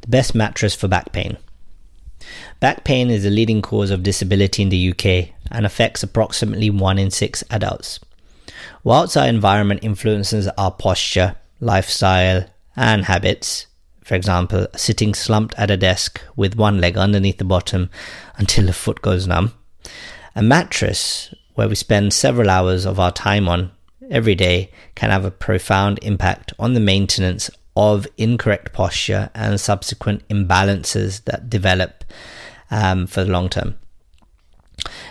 the best mattress for back pain. Back pain is the leading cause of disability in the UK and affects approximately 1 in 6 adults. Whilst our environment influences our posture, lifestyle, and habits, for example, sitting slumped at a desk with one leg underneath the bottom until the foot goes numb, a mattress where we spend several hours of our time on every day can have a profound impact on the maintenance of incorrect posture and subsequent imbalances that develop um, for the long term.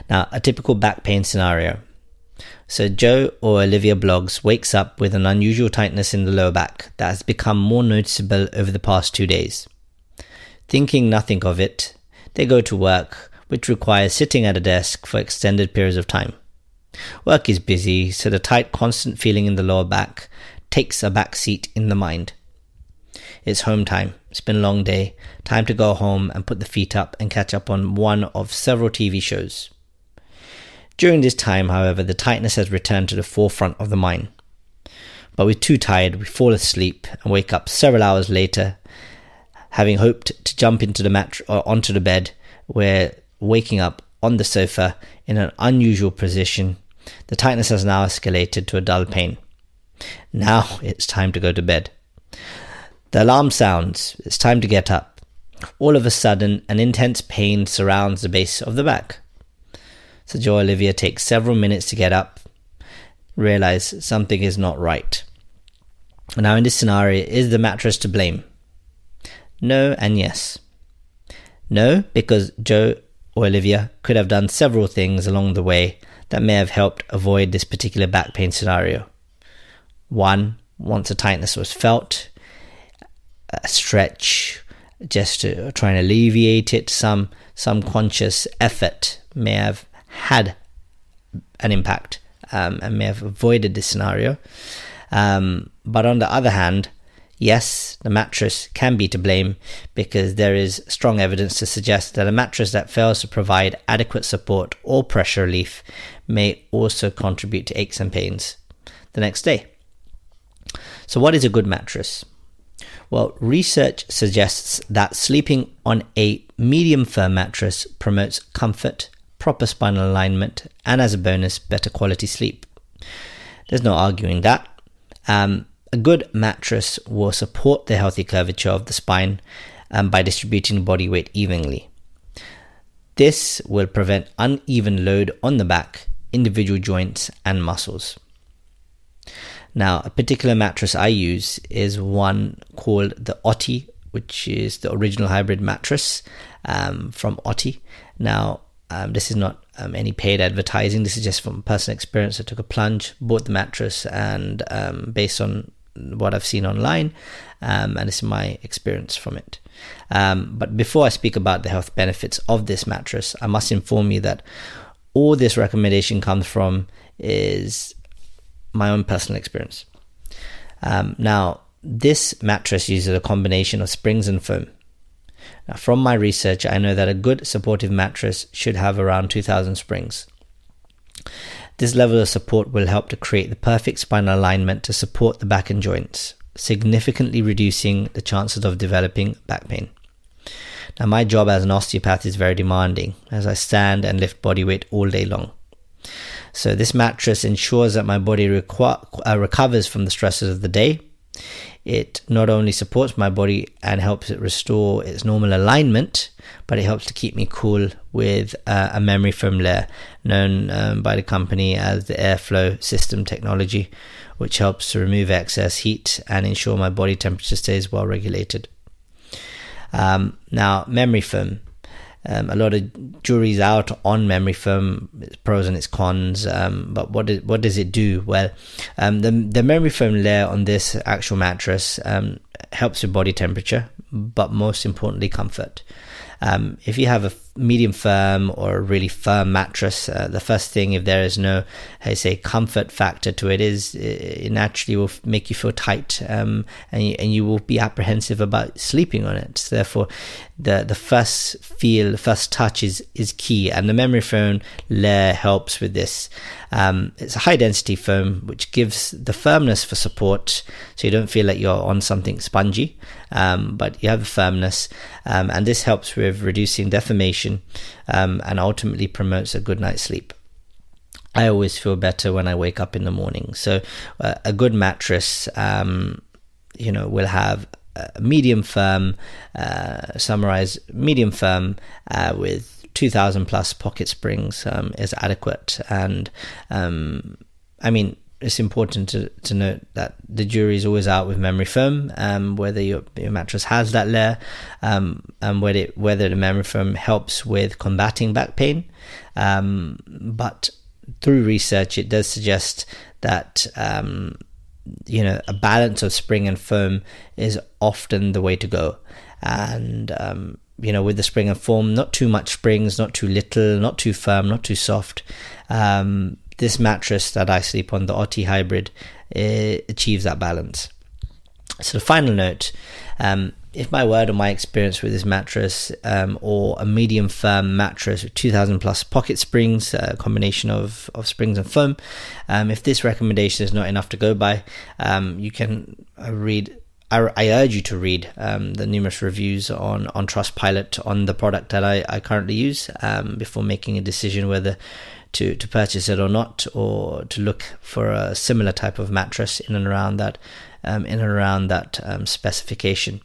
Now, a typical back pain scenario. So, Joe or Olivia Bloggs wakes up with an unusual tightness in the lower back that has become more noticeable over the past two days. Thinking nothing of it, they go to work, which requires sitting at a desk for extended periods of time. Work is busy, so the tight, constant feeling in the lower back takes a back seat in the mind. It's home time. It's been a long day. Time to go home and put the feet up and catch up on one of several TV shows. During this time, however, the tightness has returned to the forefront of the mind. But we're too tired, we fall asleep and wake up several hours later, having hoped to jump into the mat or onto the bed. We're waking up on the sofa in an unusual position. The tightness has now escalated to a dull pain. Now it's time to go to bed. The alarm sounds. It's time to get up. All of a sudden, an intense pain surrounds the base of the back. So Joe Olivia takes several minutes to get up, realize something is not right. Now, in this scenario, is the mattress to blame? No and yes. No, because Joe or Olivia could have done several things along the way that may have helped avoid this particular back pain scenario. One, once a tightness was felt, a stretch, just to try and alleviate it, some some conscious effort may have had an impact um, and may have avoided this scenario. Um, but on the other hand, yes, the mattress can be to blame because there is strong evidence to suggest that a mattress that fails to provide adequate support or pressure relief may also contribute to aches and pains the next day. So, what is a good mattress? Well, research suggests that sleeping on a medium firm mattress promotes comfort, proper spinal alignment, and as a bonus, better quality sleep. There's no arguing that. Um, a good mattress will support the healthy curvature of the spine um, by distributing body weight evenly. This will prevent uneven load on the back, individual joints, and muscles. Now, a particular mattress I use is one called the Otty, which is the original hybrid mattress um, from Otty. Now, um, this is not um, any paid advertising. This is just from personal experience. I took a plunge, bought the mattress, and um, based on what I've seen online, um, and is my experience from it. Um, but before I speak about the health benefits of this mattress, I must inform you that all this recommendation comes from is my own personal experience. Um, now, this mattress uses a combination of springs and foam. Now, from my research, I know that a good supportive mattress should have around 2000 springs. This level of support will help to create the perfect spinal alignment to support the back and joints, significantly reducing the chances of developing back pain. Now, my job as an osteopath is very demanding as I stand and lift body weight all day long. So, this mattress ensures that my body reco- uh, recovers from the stresses of the day. It not only supports my body and helps it restore its normal alignment, but it helps to keep me cool with uh, a memory foam layer known um, by the company as the airflow system technology, which helps to remove excess heat and ensure my body temperature stays well regulated. Um, now, memory foam um, a lot of juries out on memory foam, its pros and its cons. Um, but what does it do? Well, um, the the memory foam layer on this actual mattress um, helps with body temperature, but most importantly, comfort. Um, if you have a medium firm or really firm mattress, uh, the first thing, if there is no, I say, comfort factor to it, is it naturally will make you feel tight, um, and you, and you will be apprehensive about sleeping on it. Therefore, the the first feel, the first touch is is key, and the memory foam layer helps with this. Um, it's a high density foam which gives the firmness for support, so you don't feel like you're on something spongy, um, but you have a firmness, um, and this helps with reducing deformation um, and ultimately promotes a good night's sleep. I always feel better when I wake up in the morning. So, uh, a good mattress, um, you know, will have a medium firm, uh, summarize medium firm uh, with 2000 plus pocket springs um, is adequate. And um, I mean, it's important to, to note that the jury is always out with memory foam, um, whether your, your mattress has that layer, um, and whether it, whether the memory foam helps with combating back pain. Um, but through research, it does suggest that um, you know a balance of spring and foam is often the way to go, and um, you know with the spring and foam, not too much springs, not too little, not too firm, not too soft. Um, this mattress that I sleep on, the Otty Hybrid, achieves that balance. So the final note, um, if my word or my experience with this mattress, um, or a medium firm mattress with 2000 plus pocket springs, a combination of, of springs and foam, um, if this recommendation is not enough to go by, um, you can uh, read I, I, urge you to read um, the numerous reviews on on Trustpilot on the product that I, I currently use um, before making a decision whether to to purchase it or not, or to look for a similar type of mattress in and around that um, in and around that um, specification.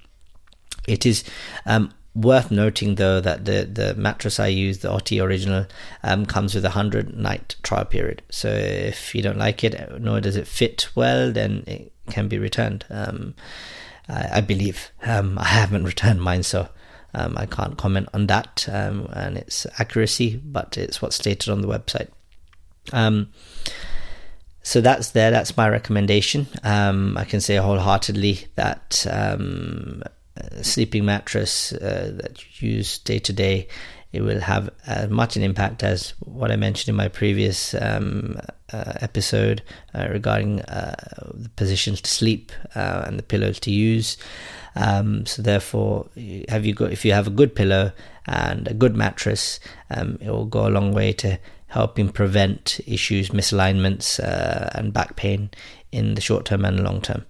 It is um, worth noting though that the the mattress I use, the Otty original, um, comes with a hundred night trial period. So if you don't like it, nor does it fit well, then it can be returned. Um, I, I, believe um, I haven't returned mine, so um, I can't comment on that um, and its accuracy, but it's what's stated on the website. Um, so that's there. That's my recommendation. Um, I can say wholeheartedly that sleeping mattress uh, that you use day to day, it will have as much an impact as what I mentioned in my previous um, uh, episode uh, regarding uh, the positions to sleep uh, and the pillows to use. Um, so therefore, have you got if you have a good pillow and a good mattress, um, it will go a long way to helping prevent issues, misalignments, uh, and back pain in the short term and long term.